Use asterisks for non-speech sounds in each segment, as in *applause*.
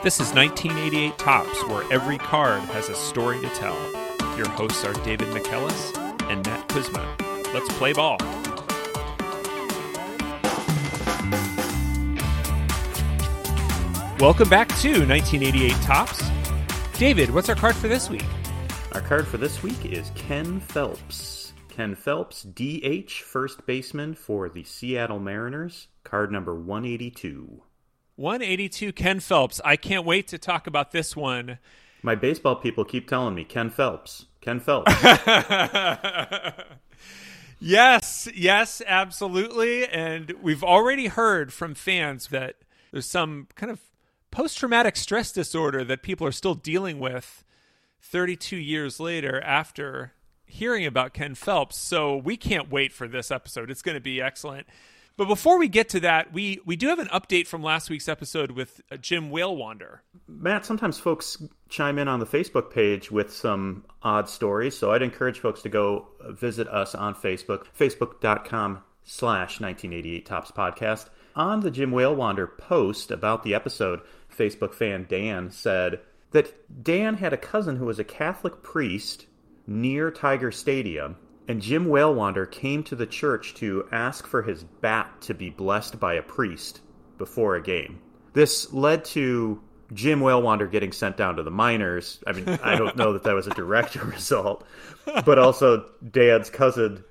This is 1988 Topps, where every card has a story to tell. Your hosts are David McKellis and Matt Kuzma. Let's play ball. Welcome back to 1988 Topps. David, what's our card for this week? Our card for this week is Ken Phelps. Ken Phelps, DH, first baseman for the Seattle Mariners, card number 182. 182 Ken Phelps. I can't wait to talk about this one. My baseball people keep telling me Ken Phelps. Ken Phelps. *laughs* yes, yes, absolutely. And we've already heard from fans that there's some kind of post traumatic stress disorder that people are still dealing with 32 years later after hearing about Ken Phelps. So we can't wait for this episode. It's going to be excellent. But before we get to that, we, we do have an update from last week's episode with uh, Jim Walewander. Matt, sometimes folks chime in on the Facebook page with some odd stories, so I'd encourage folks to go visit us on Facebook, facebook.com slash 1988 Topps Podcast. On the Jim Walewander post about the episode, Facebook fan Dan said that Dan had a cousin who was a Catholic priest near Tiger Stadium, and Jim Walewander came to the church to ask for his bat to be blessed by a priest before a game. This led to Jim Walewander getting sent down to the minors. I mean, I don't know that that was a direct *laughs* result, but also Dad's cousin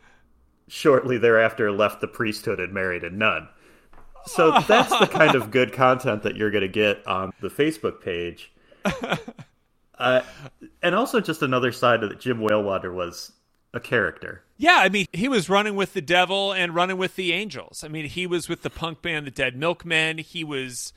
shortly thereafter left the priesthood and married a nun. So that's the kind of good content that you're going to get on the Facebook page. *laughs* Uh, and also, just another side of that, Jim Walewander was a character. Yeah, I mean, he was running with the devil and running with the angels. I mean, he was with the punk band, the Dead Milkmen. He was,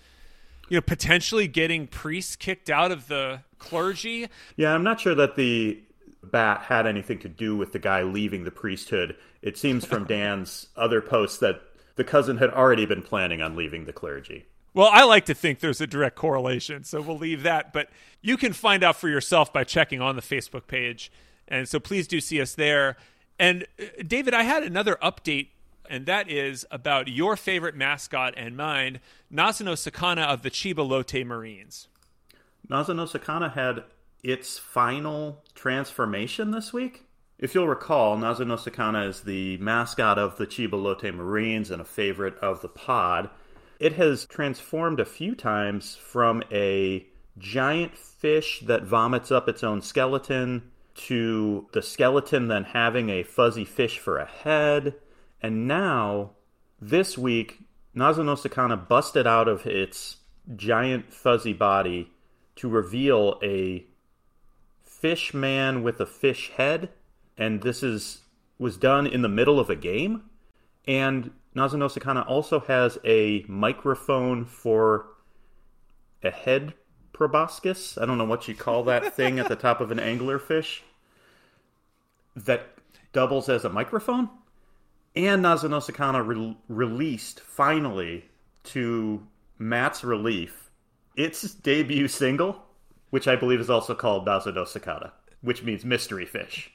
you know, potentially getting priests kicked out of the clergy. Yeah, I'm not sure that the bat had anything to do with the guy leaving the priesthood. It seems from *laughs* Dan's other posts that the cousin had already been planning on leaving the clergy. Well, I like to think there's a direct correlation, so we'll leave that. But you can find out for yourself by checking on the Facebook page. And so please do see us there. And uh, David, I had another update, and that is about your favorite mascot and mine, Nazo no Sakana of the Chiba Lotte Marines. Nazo no Sakana had its final transformation this week. If you'll recall, Nazo no Sakana is the mascot of the Chiba Lotte Marines and a favorite of the pod. It has transformed a few times from a giant fish that vomits up its own skeleton to the skeleton then having a fuzzy fish for a head. And now, this week, Nazo no Sakana busted out of its giant fuzzy body to reveal a fish man with a fish head. And this is was done in the middle of a game. And Nazo no Sakana also has a microphone for a head proboscis. I don't know what you call that thing at the top of an anglerfish that doubles as a microphone. And Nazo no Sakana re- released finally to Matt's relief its debut single, which I believe is also called Nazo no Sakana, which means mystery fish.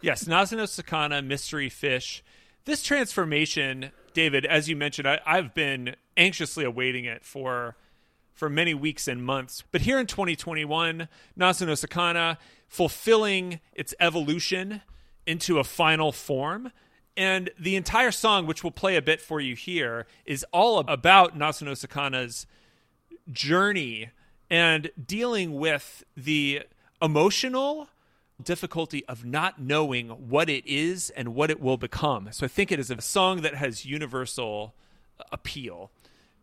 Yes, Nazo no Sakana, mystery fish. This transformation, David, as you mentioned, I, I've been anxiously awaiting it for for many weeks and months. But here in 2021, Nazo no Sakana fulfilling its evolution into a final form. And the entire song, which we'll play a bit for you here, is all about Nazo no Sakana's journey and dealing with the emotional difficulty of not knowing what it is and what it will become. So I think it is a song that has universal appeal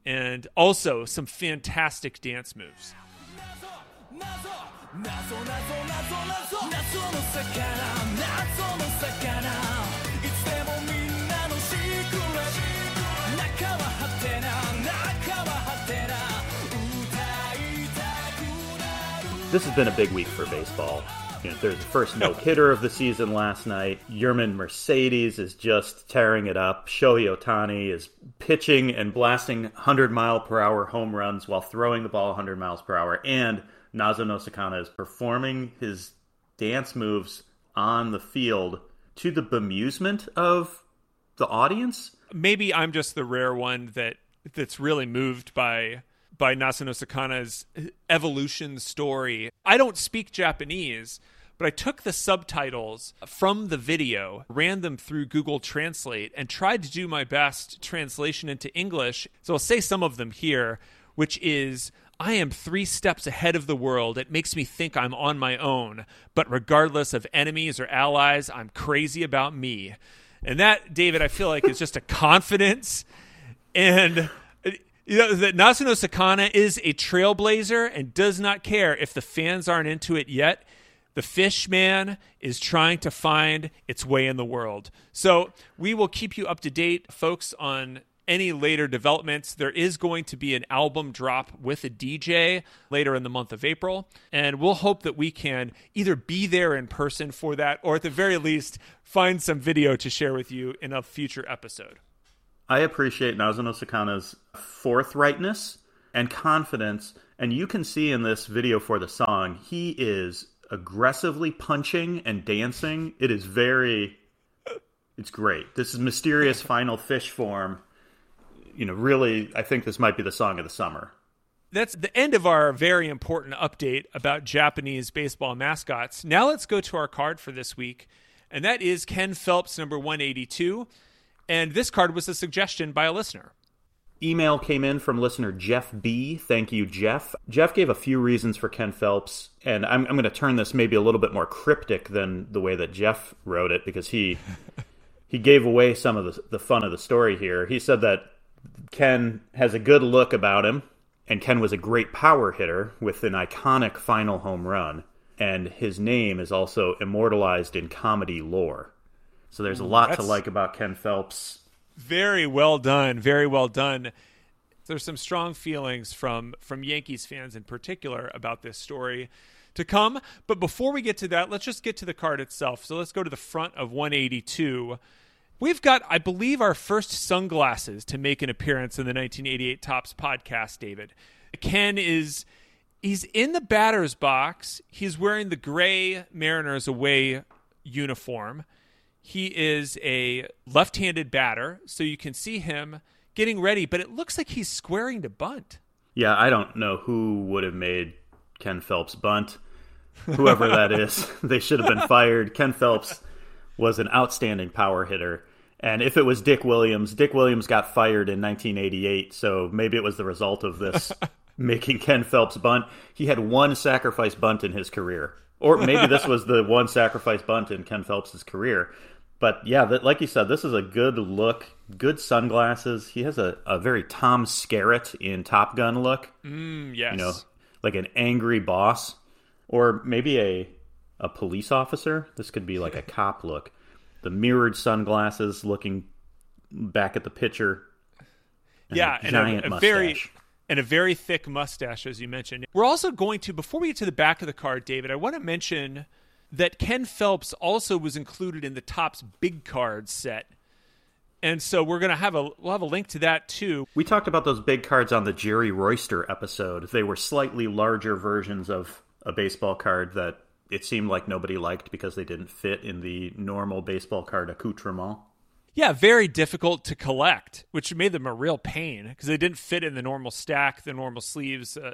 and also some fantastic dance moves. This has been a big week for baseball. You know, there's the first no hitter of the season last night. Yermin Mercedes is just tearing it up. Shohei Ohtani is pitching and blasting 100 mile per hour home runs while throwing the ball 100 miles per hour. And Nazo no Sakana is performing his dance moves on the field to the bemusement of the audience. Maybe I'm just the rare one that that's really moved by by Nazo no Sakana's evolution story. I don't speak Japanese, but I took the subtitles from the video, ran them through Google Translate, and tried to do my best translation into English. So I'll say some of them here, which is I am three steps ahead of the world. It makes me think I'm on my own. But regardless of enemies or allies, I'm crazy about me. And that, David, I feel like is just a *laughs* confidence and you know that Nazo no Sakana is a trailblazer and does not care if the fans aren't into it yet. The fish man is trying to find its way in the world. So we will keep you up to date, folks, on any later developments. There is going to be an album drop with a DJ later in the month of April, and we'll hope that we can either be there in person for that or at the very least find some video to share with you in a future episode. I appreciate Nazo no Sakana's forthrightness and confidence, and you can see in this video for the song, he is aggressively punching and dancing. It is very it's great. This is mysterious final fish form you know, really, I think this might be the song of the summer. That's the end of our very important update about Japanese baseball mascots. Now let's go to our card for this week, and that is Ken Phelps, number 182. And this card was a suggestion by a listener. Email came in from listener Jeff B. Thank you, Jeff. Jeff gave a few reasons for Ken Phelps, and I'm, I'm going to turn this maybe a little bit more cryptic than the way that Jeff wrote it because he *laughs* he gave away some of the, the fun of the story here. He said that Ken has a good look about him, and Ken was a great power hitter with an iconic final home run, and his name is also immortalized in comedy lore. So there's a mm, lot That's to like about Ken Phelps. Very well done. Very well done. There's some strong feelings from from Yankees fans in particular about this story to come. But before we get to that, let's just get to the card itself. So let's go to the front of 182. We've got, I believe, our first sunglasses to make an appearance in the 1988 Topps podcast, David. Ken is he's in the batter's box. He's wearing the gray Mariners away uniform. He is a left-handed batter, so you can see him getting ready, but it looks like he's squaring to bunt. Yeah, I don't know who would have made Ken Phelps bunt. Whoever that is, *laughs* they should have been fired. Ken Phelps was an outstanding power hitter. And if it was Dick Williams, Dick Williams got fired in 1988, so maybe it was the result of this *laughs* making Ken Phelps bunt. He had one sacrifice bunt in his career. Or maybe this was the one sacrifice bunt in Ken Phelps' career. But yeah, like you said, this is a good look, good sunglasses. He has a, a very Tom Skerritt in Top Gun look. Mm, yes. You know, like an angry boss. Or maybe a a police officer. This could be like a cop look. The mirrored sunglasses, looking back at the pitcher. And yeah, a and a, a very and a very thick mustache, as you mentioned. We're also going to before we get to the back of the card, David. I want to mention that Ken Phelps also was included in the Topps big card set. And so we're gonna have a we'll have a link to that too. We talked about those big cards on the Jerry Royster episode. They were slightly larger versions of a baseball card that it seemed like nobody liked because they didn't fit in the normal baseball card accoutrement. Yeah, very difficult to collect, which made them a real pain because they didn't fit in the normal stack, the normal sleeves, uh,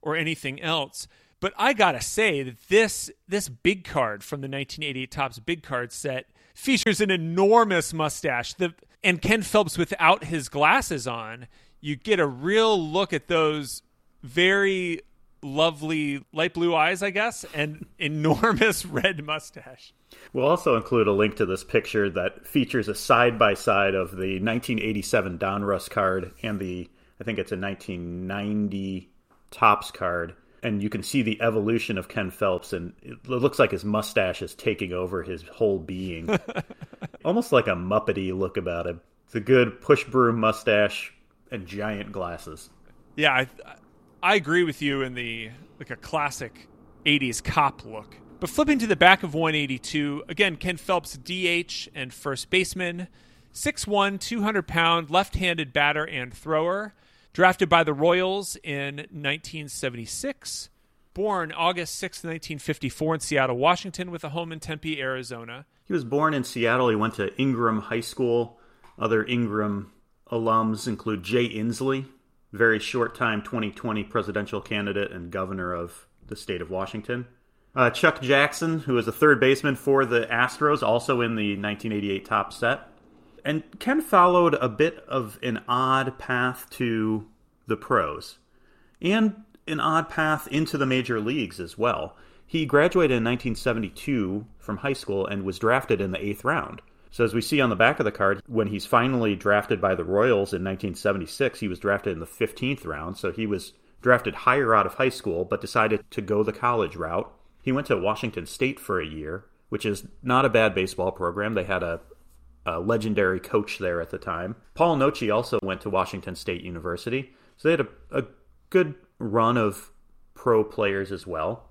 or anything else. But I gotta say that this this big card from the 1988 Topps big card set features an enormous mustache. The and Ken Phelps without his glasses on, you get a real look at those very lovely light blue eyes, I guess, and *laughs* enormous *laughs* red mustache. We'll also include a link to this picture that features a side by side of the 1987 Donruss card and the, I think it's a 1990 Topps card. And you can see the evolution of Ken Phelps, and it looks like his mustache is taking over his whole being. *laughs* Almost like a Muppety look about him. It's a good push broom mustache and giant glasses. Yeah, I, I agree with you in the like a classic 80s cop look. But flipping to the back of 182, again, Ken Phelps, DH and first baseman, 6'1, 200 pound left handed batter and thrower, drafted by the Royals in 1976, born August 6, 1954, in Seattle, Washington, with a home in Tempe, Arizona. He was born in Seattle. He went to Ingraham High School. Other Ingraham alums include Jay Inslee, very short time 2020 presidential candidate and governor of the state of Washington. Uh, Chuck Jackson, who was a third baseman for the Astros, also in the 1988 top set. And Ken followed a bit of an odd path to the pros and an odd path into the major leagues as well. He graduated in 1972 from high school and was drafted in the eighth round. So, as we see on the back of the card, when he's finally drafted by the Royals in 1976, he was drafted in the 15th round. So, he was drafted higher out of high school, but decided to go the college route. He went to Washington State for a year, which is not a bad baseball program. They had a, a legendary coach there at the time. Paul Nochi also went to Washington State University. So, they had a, a good run of pro players as well.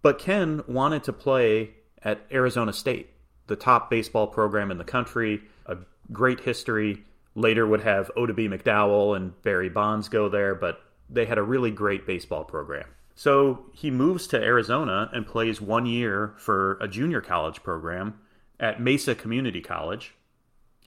But Ken wanted to play at Arizona State the top baseball program in the country, a great history. Later would have Oddibe McDowell and Barry Bonds go there, but they had a really great baseball program. So he moves to Arizona and plays one year for a junior college program at Mesa Community College.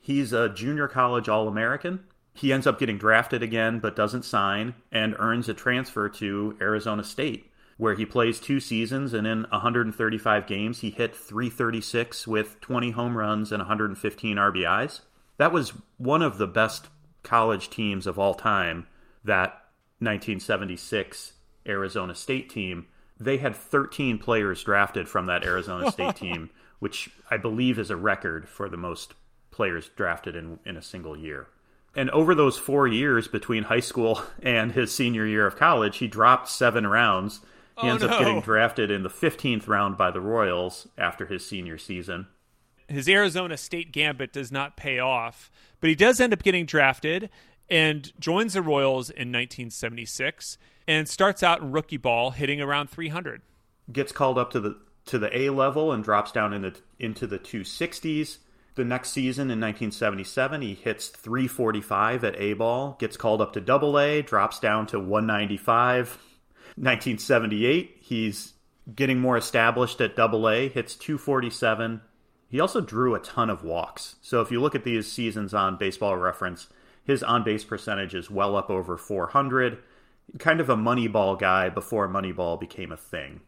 He's a junior college All American. He ends up getting drafted again, but doesn't sign and earns a transfer to Arizona State where he plays two seasons and in 135 games he hit 336 with 20 home runs and 115 RBIs. That was one of the best college teams of all time, that 1976 Arizona State team. They had 13 players drafted from that Arizona *laughs* State team, which I believe is a record for the most players drafted in, in a single year. And over those four years between high school *laughs* and his senior year of college, he dropped seven rounds he ends oh, no. up getting drafted in the 15th round by the Royals after his senior season. His Arizona State gambit does not pay off, but he does end up getting drafted and joins the Royals in 1976 and starts out in rookie ball hitting around 300. Gets called up to the to the A level and drops down into into the 260s. The next season in 1977, he hits 345 at A ball, gets called up to Double A, drops down to 195 1978, he's getting more established at double A, hits 247. He also drew a ton of walks. So if you look at these seasons on baseball reference, his on base percentage is well up over 400. Kind of a Moneyball guy before Moneyball became a thing.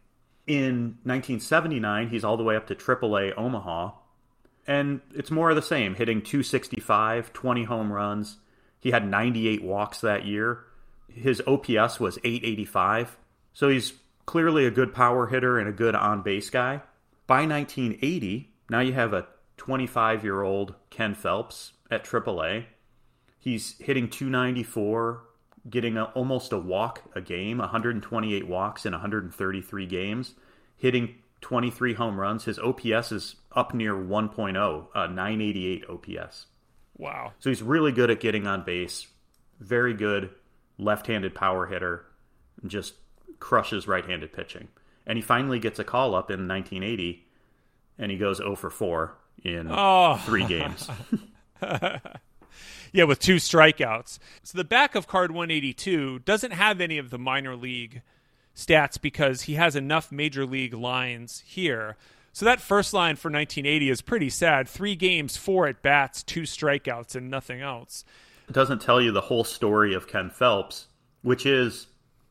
In 1979, he's all the way up to AAA Omaha. And it's more of the same, hitting 265, 20 home runs. He had 98 walks that year. His OPS was 885. So he's clearly a good power hitter and a good on base guy. By 1980, now you have a 25 year old Ken Phelps at AAA. He's hitting 294, getting a, almost a walk a game, 128 walks in 133 games, hitting 23 home runs. His OPS is up near 1.0, uh, 988 OPS. Wow. So he's really good at getting on base, very good left handed power hitter, just crushes right handed pitching. And he finally gets a call up in 1980, and he goes 0 for 4 in oh. three games. *laughs* *laughs* yeah, with two strikeouts. So the back of card 182 doesn't have any of the minor league stats because he has enough major league lines here. So that first line for 1980 is pretty sad. Three games, four at bats, two strikeouts, and nothing else. It doesn't tell you the whole story of Ken Phelps, which is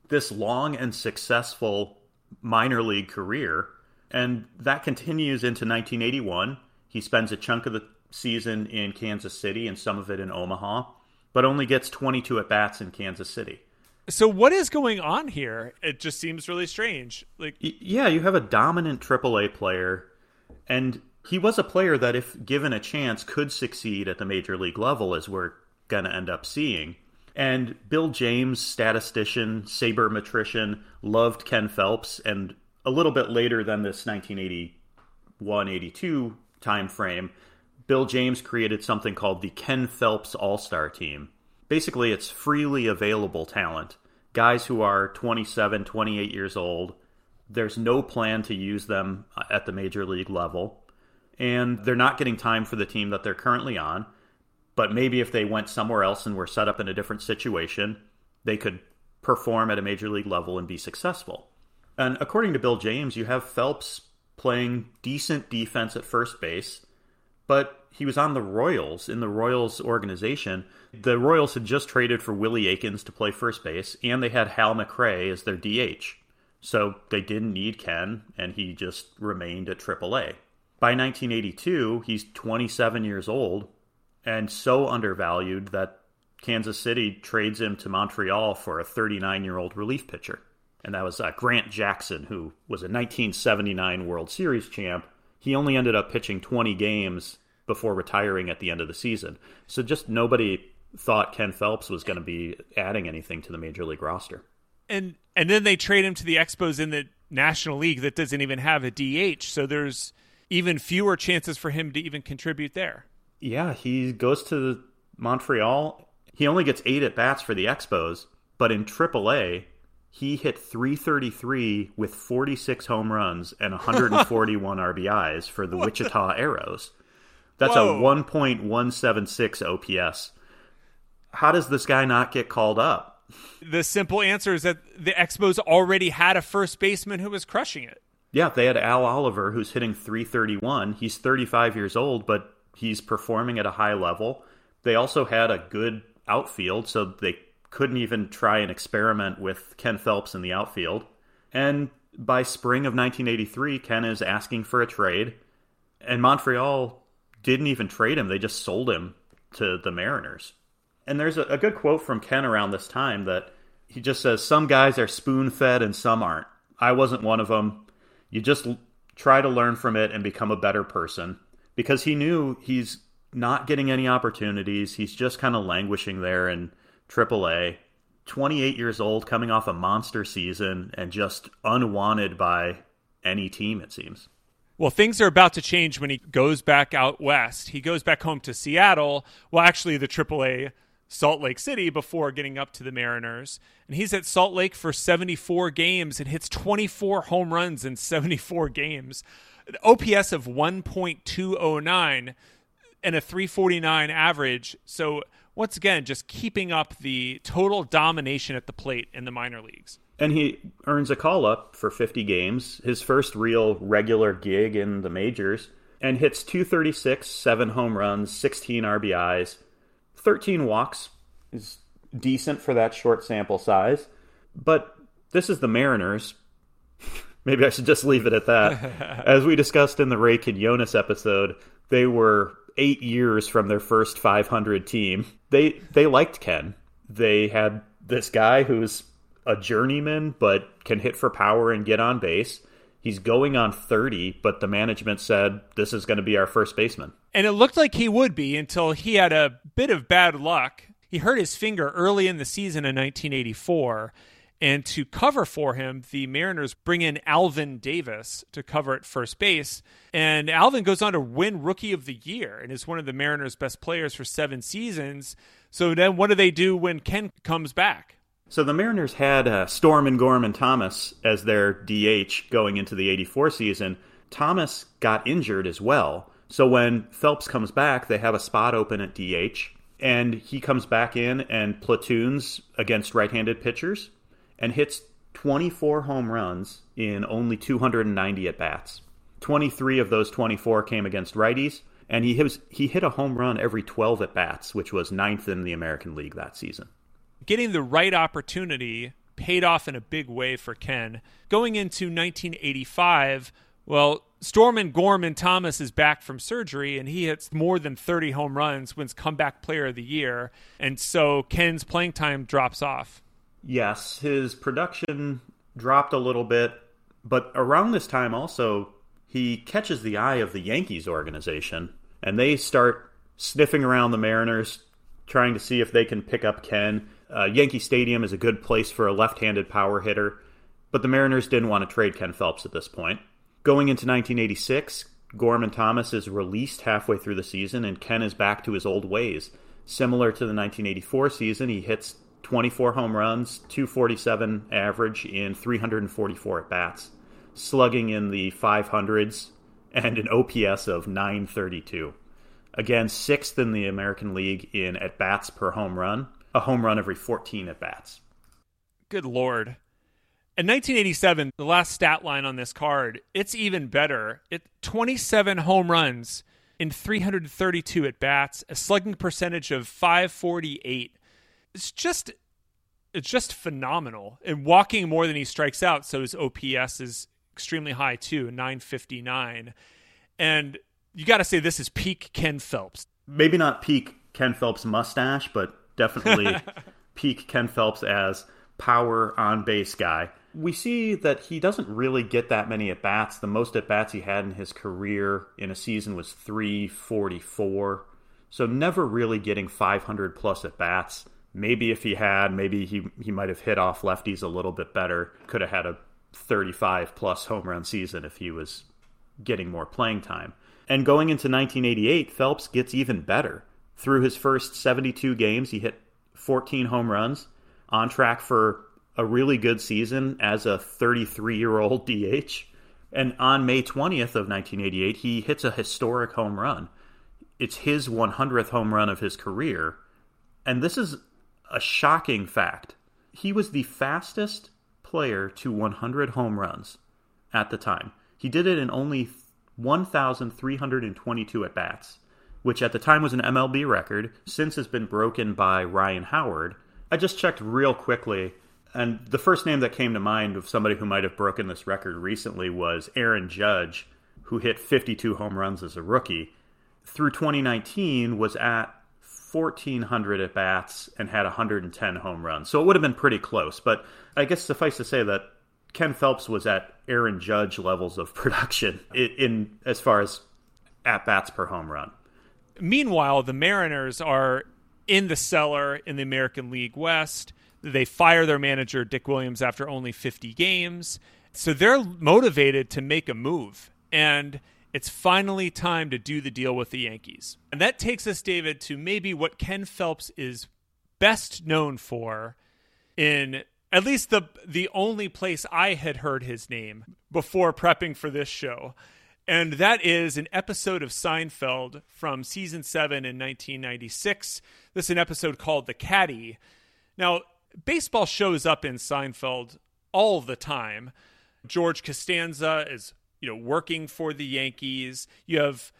this long and successful minor league career. And that continues into 1981. He spends a chunk of the season in Kansas City and some of it in Omaha, but only gets 22 at bats in Kansas City. So what is going on here? It just seems really strange. Like yeah, you have a dominant AAA player and he was a player that if given a chance could succeed at the major league level as we're going to end up seeing. And Bill James, statistician, sabermetrician, loved Ken Phelps. And a little bit later than this 1981 82 time frame, Bill James created something called the Ken Phelps All Star Team. Basically, it's freely available talent. Guys who are 27, 28 years old. There's no plan to use them uh, at the major league level. And they're not getting time for the team that they're currently on. But maybe if they went somewhere else and were set up in a different situation, they could perform at a major league level and be successful. And according to Bill James, you have Phelps playing decent defense at first base, but he was on the Royals in the Royals organization. The Royals had just traded for Willie Aikens to play first base, and they had Hal McRae as their DH. So they didn't need Ken, and he just remained at AAA. By 1982, he's 27 years old and so undervalued that Kansas City trades him to Montreal for a 39 year old relief pitcher. And that was uh, Grant Jackson, who was a 1979 World Series champ. He only ended up pitching 20 games before retiring at the end of the season. So just nobody thought Ken Phelps was going to be adding anything to the major league roster. And and then they trade him to the Expos in the National League that doesn't even have a DH. So there's even fewer chances for him to even contribute there. Yeah, he goes to Montreal. He only gets eight at bats for the Expos, but in AAA, he hit 333 with 46 home runs and *laughs* 141 RBIs for the Wichita Aeros. That's Whoa. a 1.176 OPS. How does this guy not get called up? The simple answer is that the Expos already had a first baseman who was crushing it. Yeah, they had Al Oliver who's hitting 331. He's 35 years old, but he's performing at a high level. They also had a good outfield, so they couldn't even try and experiment with Ken Phelps in the outfield. And by spring of 1983, Ken is asking for a trade, and Montreal didn't even trade him. They just sold him to the Mariners. And there's a, a good quote from Ken around this time that he just says, Some guys are spoon fed and some aren't. I wasn't one of them. You just try to learn from it and become a better person because he knew he's not getting any opportunities. He's just kind of languishing there in AAA. 28 years old, coming off a monster season, and just unwanted by any team, it seems. Well, things are about to change when he goes back out west. He goes back home to Seattle. Well, actually, the AAA Salt Lake City before getting up to the Mariners. And he's at Salt Lake for 74 games and hits 24 home runs in 74 games. OPS of 1.209 and a 349 average. So, once again, just keeping up the total domination at the plate in the minor leagues. And he earns a call up for 50 games, his first real regular gig in the majors, and hits 236, seven home runs, 16 RBIs 13 walks is decent for that short sample size, but this is the Mariners. *laughs* Maybe I should just leave it at that. *laughs* As we discussed in the Rey Quinones episode, they were eight years from their first 500 team. They they liked Ken. They had this guy who's a journeyman but can hit for power and get on base. He's going on 30, but the management said this is going to be our first baseman. And it looked like he would be until he had a bit of bad luck. He hurt his finger early in the season in 1984. And to cover for him, the Mariners bring in Alvin Davis to cover at first base. And Alvin goes on to win Rookie of the Year and is one of the Mariners' best players for seven seasons. So then what do they do when Ken comes back? So the Mariners had uh, and Gorman Thomas as their DH going into the 84 season. Thomas got injured as well. So when Phelps comes back, they have a spot open at DH, and he comes back in and platoons against right handed pitchers and hits 24 home runs in only 290 at bats. 23 of those 24 came against righties, and he, was, he hit a home run every 12 at bats, which was ninth in the American League that season getting the right opportunity paid off in a big way for Ken. Going into 1985, well, Stormin Gorman Thomas is back from surgery and he hits more than 30 home runs, wins comeback player of the year. And so Ken's playing time drops off. Yes, his production dropped a little bit, but around this time also, he catches the eye of the Yankees organization and they start sniffing around the Mariners, trying to see if they can pick up Ken. Uh, Yankee Stadium is a good place for a left handed power hitter, but the Mariners didn't want to trade Ken Phelps at this point. Going into 1986, Gorman Thomas is released halfway through the season, and Ken is back to his old ways. Similar to the 1984 season, he hits 24 home runs, 247 average in 344 at bats, slugging in the 500s, and an OPS of 932. Again, sixth in the American League in at bats per home run a home run every 14 at bats. Good lord. In 1987, the last stat line on this card, it's even better. It 27 home runs in 332 at bats, a slugging percentage of 548. It's just it's just phenomenal. And walking more than he strikes out, so his OPS is extremely high too, 959. And you got to say this is peak Ken Phelps. Maybe not peak Ken Phelps mustache, but definitely *laughs* peak Ken Phelps as power on base guy. We see that he doesn't really get that many at bats. The most at bats he had in his career in a season was 344. So never really getting 500 plus at bats. Maybe if he had, maybe he, he might have hit off lefties a little bit better. Could have had a 35 plus home run season if he was getting more playing time. And going into 1988, Phelps gets even better. Through his first 72 games, he hit 14 home runs, on track for a really good season as a 33 year old *laughs* DH. And on May 20th of 1988, he hits a historic home run. It's his 100th home run of his career. And this is a shocking fact. He was the fastest player to 100 home runs at the time. He did it in only 1,322 at bats, which at the time was an MLB record, since has been broken by Ryan Howard. I just checked real quickly, and the first name that came to mind of somebody who might have broken this record recently was Aaron Judge, who hit 52 home runs as a rookie. Through 2019, was at 1,400 at bats and had 110 home runs. So it would have been pretty close. But I guess suffice to say that Ken Phelps was at Aaron Judge levels of *laughs* production in, in as far as at bats per home run. Meanwhile, the Mariners are in the cellar in the American League West. They fire their manager Dick Williams after only 50 games. So they're motivated to make a move. And it's finally time to do the deal with the Yankees. And that takes us, David, to maybe what Ken Phelps is best known for in at least the the only place I had heard his name before prepping for this show. And that is an episode of Seinfeld from season 7 in 1996. This is an episode called The Caddy. Now, baseball shows up in Seinfeld all the time. George Costanza is you know, working for the Yankees. You have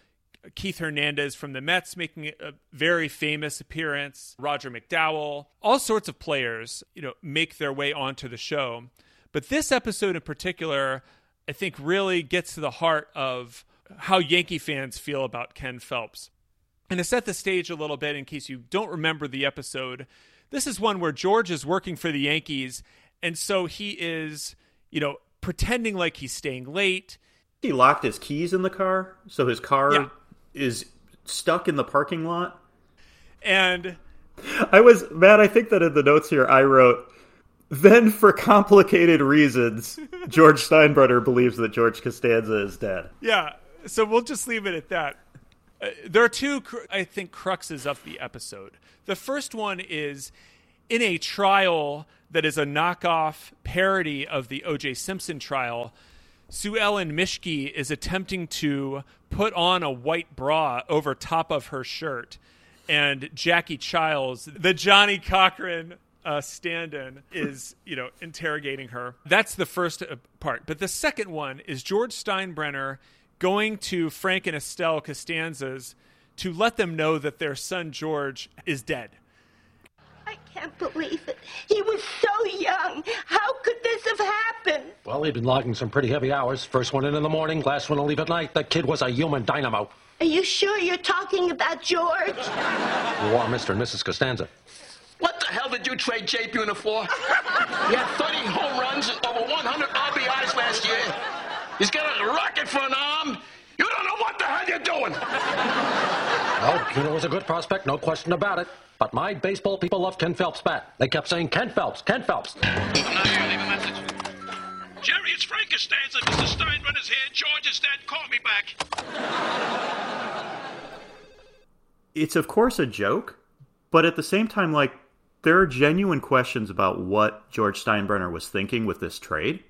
Keith Hernandez from the Mets making a very famous appearance, Roger McDowell, all sorts of players, you know, make their way onto the show. But this episode in particular, I think really gets to the heart of how Yankee fans feel about Ken Phelps. And to set the stage a little bit in case you don't remember the episode, this is one where George is working for the Yankees and so he is, you know, pretending like he's staying late he locked his keys in the car, so his car yeah. is stuck in the parking lot. And I was Matt. I think that in the notes here I wrote. Then, for complicated reasons, George Steinbrenner believes that George Costanza is dead. Yeah, so we'll just leave it at that. Uh, there are two, I think, cruxes of the episode. The first one is in a trial that is a knockoff parody of the O.J. Simpson trial Sue Ellen Mischke is attempting to put on a white bra over top of her shirt, and Jackie Chiles, the Johnnie Cochran uh, stand-in, is you know interrogating her. That's the first uh, part, but the second one is George Steinbrenner going to Frank and Estelle Costanza's to let them know that their son George is dead can't believe it. He was so young. How could this have happened? Well, he'd been logging some pretty heavy hours. First one in in the morning, last one to leave at night. That kid was a human dynamo. Are you sure you're talking about George? You are Mr. and Mrs. Costanza. What the hell did you trade Jay Buhner for? he had 30 home runs and over 100 RBIs last year. He's got a rocket for an arm. You don't know what the hell you're doing. Well, Buhner was a good prospect, no question about it. But my baseball people love Ken Phelps' bat. They kept saying, Ken Phelps, Ken Phelps. I'm not here. Leave a message. Jerry, it's Frank Costanza. Mr. Steinbrenner's here. George is dead. Call me back. It's, of course, a joke, but at the same time, like, there are genuine questions about what George Steinbrenner was thinking with this trade.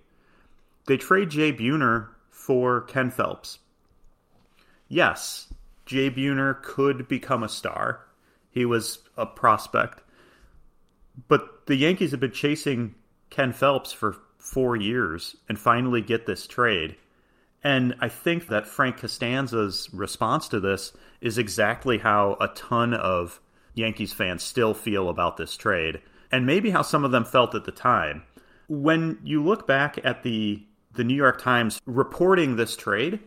They trade Jay Buhner for Ken Phelps. Yes, Jay Buhner could become a star. He was a prospect. But the Yankees have been chasing Ken Phelps for four years and finally get this trade. And I think that Frank Costanza's response to this is exactly how a ton of Yankees fans still feel about this trade, and maybe how some of them felt at the time. When you look back at the the New York Times reporting this trade,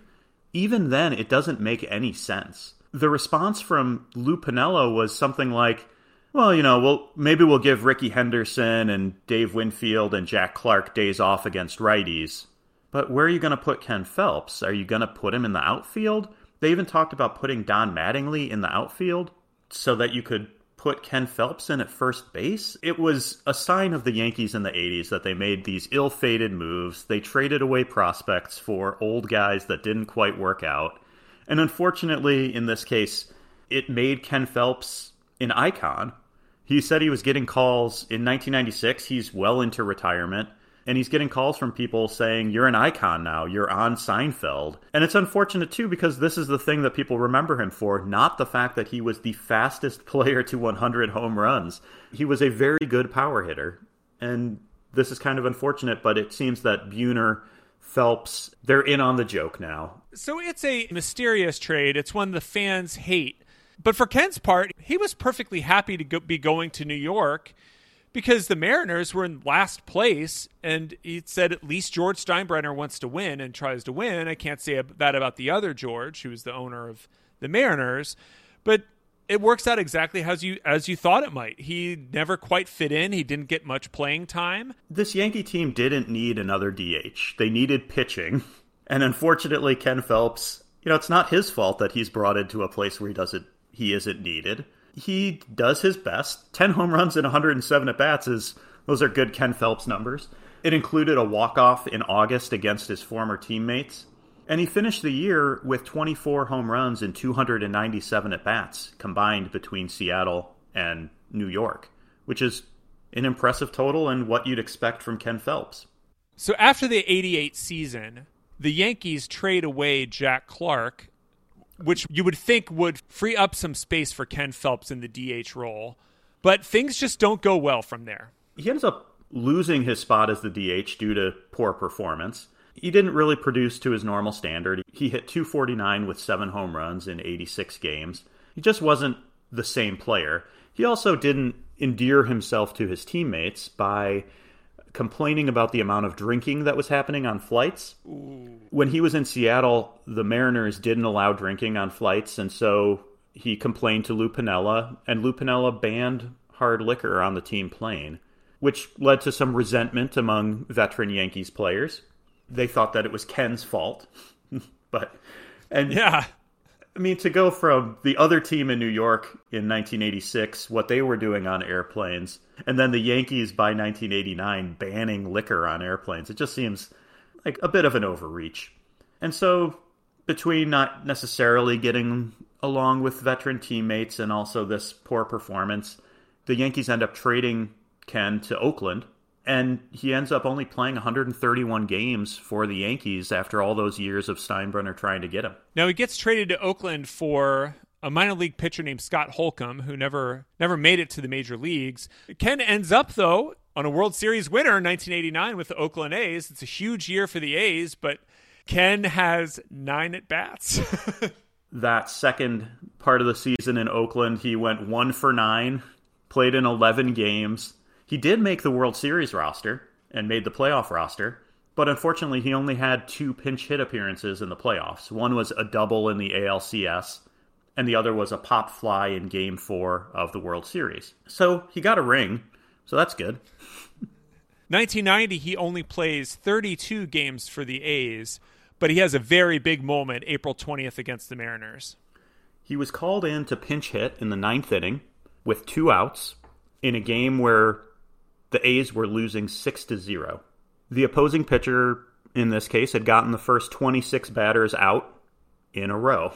even then it doesn't make any sense. The response from Lou Piniella was something like, well, you know, well, maybe we'll give Rickey Henderson and Dave Winfield and Jack Clark days off against righties. But where are you going to put Ken Phelps? Are you going to put him in the outfield? They even talked about putting Don Mattingly in the outfield so that you could put Ken Phelps in at first base. It was a sign of the Yankees in the 80s that they made these ill fated moves. They traded away prospects for old guys that didn't quite work out. And unfortunately, in this case, it made Ken Phelps an icon. He said he was getting calls in 1996. He's well into retirement and he's getting calls from people saying you're an icon now you're on seinfeld and it's unfortunate too because this is the thing that people remember him for not the fact that he was the fastest *laughs* player to 100 home runs he was a very good power hitter and this is kind of unfortunate but it seems that buhner phelps they're in on the joke now so it's a mysterious trade it's one the fans hate but for ken's part he was perfectly happy to go- be going to new york because the Mariners were in last place, and he said at least George Steinbrenner wants to win and tries to win. I can't say that about the other George, who was the owner of the Mariners, but it works out exactly as you as you thought it might. He never quite fit in. He didn't get much playing time. This Yankee team didn't need another DH. They needed pitching, *laughs* and unfortunately, Ken Phelps. You know, it's not his fault that he's brought into a place where he doesn't he isn't needed he does his best. 10 home runs and 107 at bats is those are good Ken Phelps numbers. It included a walk-off in August against his former teammates, and he finished the year with 24 home runs and 297 at bats combined between Seattle and New York, which is an impressive total and what you'd expect from Ken Phelps. So after the 88 season, the Yankees trade away Jack Clark which you would think would free up some space for Ken Phelps in the DH role. But things just don't go well from there. He ends up losing his spot as the DH due to poor performance. He didn't really produce to his normal standard. He hit 249 with seven home runs in 86 games. He just wasn't the same player. He also didn't endear himself to his teammates by complaining about the amount of drinking that was happening on flights. When he was in Seattle, the Mariners didn't allow drinking on flights, and so he complained to Lou Piniella, and Lou Piniella banned hard liquor on the team plane, which led to some resentment among veteran Yankees players. They thought that it was Ken's fault, *laughs* but and yeah, I mean, to go from the other team in New York in 1986, what they were doing on airplanes, and then the Yankees by 1989 banning liquor on airplanes, it just seems like a bit of an overreach. And so, between not necessarily getting along with veteran teammates and also this poor performance, the Yankees end up trading Ken to Oakland and he ends up only playing 131 games for the Yankees after all those years of Steinbrenner trying to get him. Now he gets traded to Oakland for a minor league pitcher named Scott Holcomb, who never never made it to the major leagues. Ken ends up though on a World Series winner in 1989 with the Oakland A's. It's a huge year for the A's, but Ken has nine at bats. *laughs* that second part of the season in Oakland, he went one for nine, played in 11 games he did make the World Series roster and made the playoff roster, but unfortunately, he only had two pinch hit appearances in the playoffs. One was a double in the ALCS, and the other was a pop fly in game four of the World Series. So he got a ring, so that's good. *laughs* 1990, he only plays 32 games for the A's, but he has a very big moment April 20th against the Mariners. He was called in to pinch hit in the ninth inning with two outs in a game where the A's were losing 6 to 0. The opposing pitcher in this case had gotten the first 26 batters out in a row.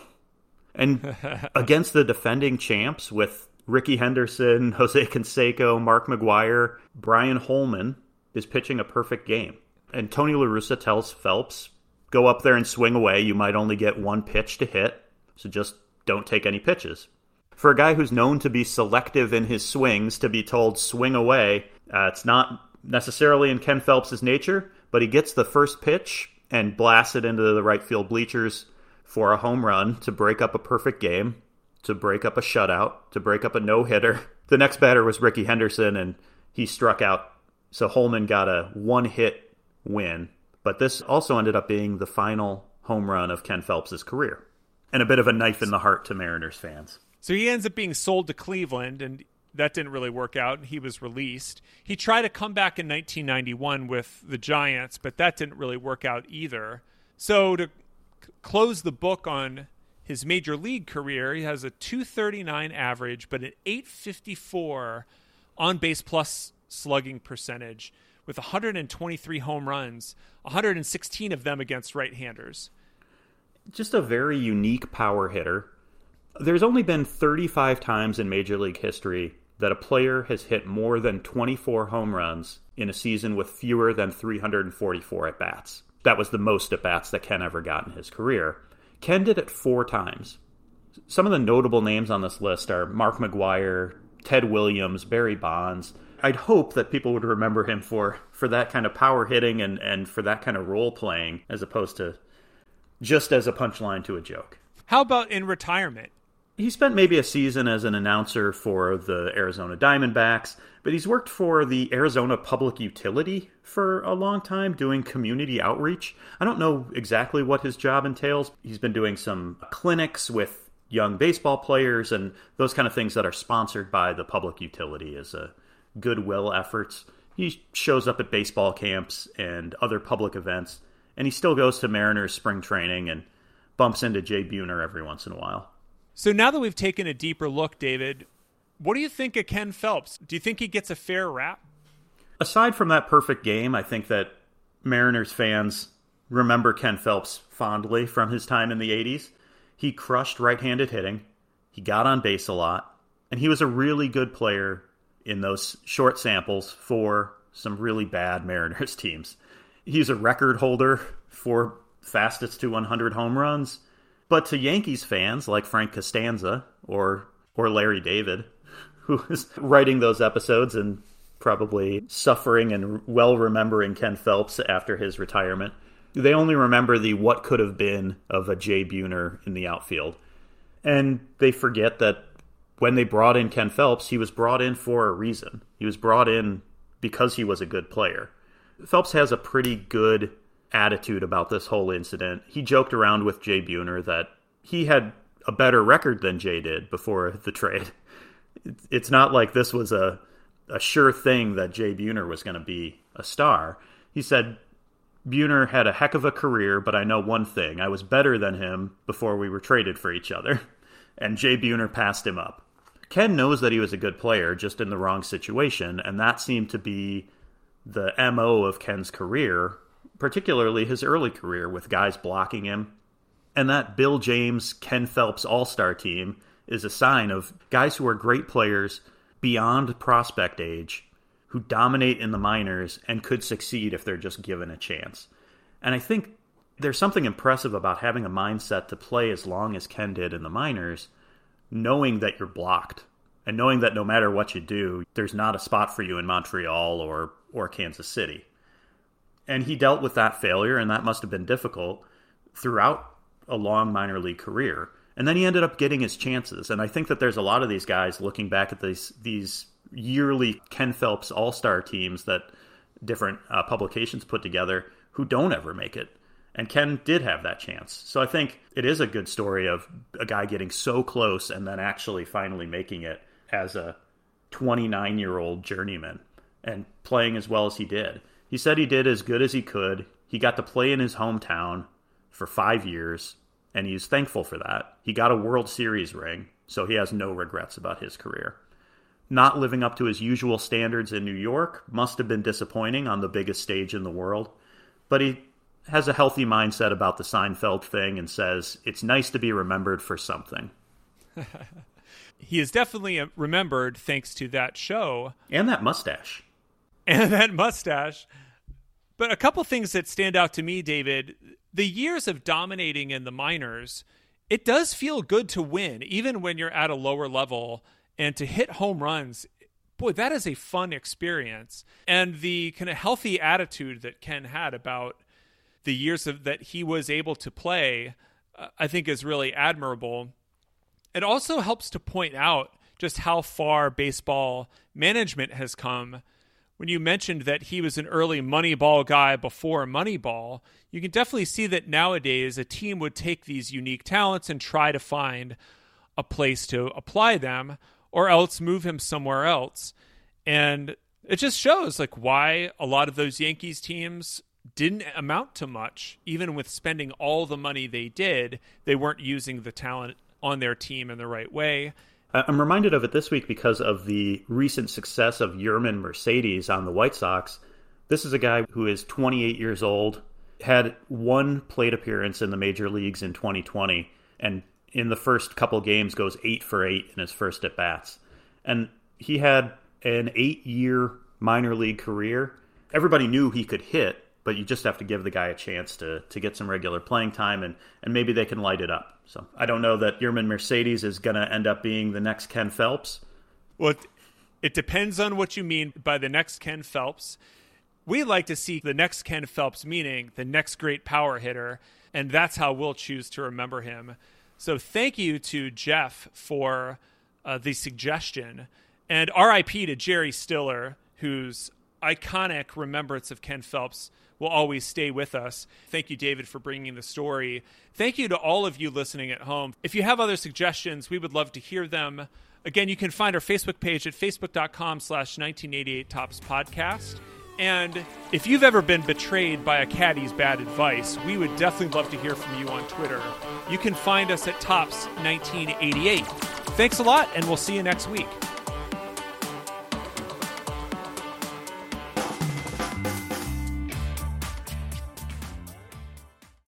And *laughs* against the defending champs with Rickey Henderson, *laughs* Jose Canseco, Mark McGwire, Brian Holman is pitching a perfect game. And Tony La Russa tells Phelps, go up there and swing away. You might only get one pitch to hit, so just don't take any pitches. For a guy who's known to be selective in his swings, to be told swing away uh, it's not necessarily in Ken Phelps' nature, but he gets the first pitch and blasted into the right field bleachers for a home run to break up a perfect game, to break up a shutout, to break up a no hitter. *laughs* The next batter was Rickey Henderson, and he struck out. So Holman got a one hit win. But this also ended up being the final home run of Ken Phelps' career, and a bit of a knife in the heart to Mariners fans. So he ends up being sold to Cleveland, and that didn't really work out. He was released. He tried to come back in 1991 with the Giants, but that didn't really work out either. So to close the book on his major league career, he has a 239 average, but an 854 on base plus slugging percentage with 123 home runs, 116 of them against right handers. Just a very unique power hitter. There's only been 35 times in Major League history that a player has hit more than 24 home runs in a season with fewer than 344 at bats. That was the most at bats that Ken ever got in his career. Ken did it four times. Some of the notable names on this list are Mark McGwire, Ted Williams, Barry Bonds. I'd hope that people would remember him for, for that kind of power hitting and, and for that kind of role playing as opposed to just as a punchline to a joke. How about in retirement? He spent maybe a season as an announcer for the Arizona Diamondbacks, but he's worked for the Arizona Public Utility for a long time doing community outreach. I don't know exactly what his job entails. He's been doing some clinics with young baseball players and those kind of things that are sponsored by the public utility as a goodwill efforts. He shows up at baseball camps and other public events, and he still goes to Mariners spring training and bumps into Jay Buhner every once in a while. So now that we've taken a deeper look, David, what do you think of Ken Phelps? Do you think he gets a fair rap? Aside from that perfect game, I think that Mariners fans remember Ken Phelps fondly from his time in the 80s. He crushed right handed hitting, he got on base a lot, and he was a really good player in those short samples for some really bad *laughs* Mariners teams. He's a record holder for fastest to 100 home runs. But to Yankees fans like Frank Costanza or or Larry David, *laughs* who is writing those episodes and probably suffering and well remembering Ken Phelps after his retirement, they only remember the what could have been of a Jay Buhner in the outfield. And they forget that when they brought in Ken Phelps, he was brought in for a reason. He was brought in because he was a good player. Phelps has a pretty good attitude about this whole incident. He joked around with Jay Buhner that he had a better record than Jay did before the trade. It's not like this was a a sure thing that Jay Buhner was going to be a star. He said Buhner had a heck of a career, but I know one thing. I was better than him before we were traded for each other. *laughs* And Jay Buhner passed him up. Ken knows that he was a good player, just in the wrong situation, and that seemed to be the MO of Ken's career particularly his early career with guys blocking him. And that Bill James, Ken Phelps All Star team is a sign of guys who are great players beyond prospect age who dominate in the minors and could succeed if they're just given a chance. And I think there's something impressive about having a mindset to play as long as Ken did in the minors, knowing that you're blocked and knowing that no matter what you do, there's not a spot for you in Montreal or, or Kansas City and he dealt with that failure, and that must have been difficult throughout a long minor league career. And then he ended up getting his chances. And I think that there's a lot of these guys looking back at these these yearly Ken Phelps All Star teams that different uh, publications put together who don't ever make it. And Ken did have that chance. So I think it is a good story of a guy getting so close and then actually finally making it as a 29 year old journeyman and playing as well as he did. He said he did as good as he could. He got to play in his hometown for five years, and he's thankful for that. He got a World Series ring, so he has no regrets about his career. Not living up to his usual standards in New York must have been disappointing on the biggest stage in the world, but he has a healthy mindset about the Seinfeld thing and says it's nice to be remembered for something. *laughs* he is definitely uh, remembered thanks to that show and that mustache. And that mustache. But a couple things that stand out to me, David, the years of dominating in the minors, it does feel good to win, even when you're at a lower level and to hit home runs. Boy, that is a fun experience. And the kind of healthy attitude that Ken had about the years of, that he was able to play, uh, I think is really admirable. It also helps to point out just how far baseball management has come. When you mentioned that he was an early Moneyball guy before Moneyball, you can definitely see that nowadays a team would take these unique talents and try to find a place to apply them or else move him somewhere else. And it just shows like why a lot of those Yankees teams didn't amount to much even with spending all the money they did they weren't using the talent on their team in the right way i'm reminded of it this week because of the recent success of Yermin Mercedes on the White Sox. This is a guy who is 28 years old had one plate appearance in the major leagues in 2020 and in the first couple games goes 8 for 8 in his first at bats and he had an 8 year minor league career. Everybody knew he could hit but you just have to give the guy a chance to to get some regular playing time and and maybe they can light it up. So I don't know that Yermin Mercedes is going to end up being the next Ken Phelps. Well, it, depends on what you mean by the next Ken Phelps. We like to see the next Ken Phelps, meaning the next great power hitter, and that's how we'll choose to remember him. So thank you to Jeff for uh, the suggestion, and RIP to Jerry Stiller, whose iconic remembrance of Ken Phelps will always stay with us. Thank you, David, for bringing the story. Thank you to all of you listening at home. If you have other suggestions, we would love to hear them. Again, you can find our Facebook page at facebook.com slash 1988 Topps Podcast. And if you've ever been betrayed by a caddy's bad advice, we would definitely love to hear from you on Twitter. You can find us at Topps1988. Thanks a lot, and we'll see you next week.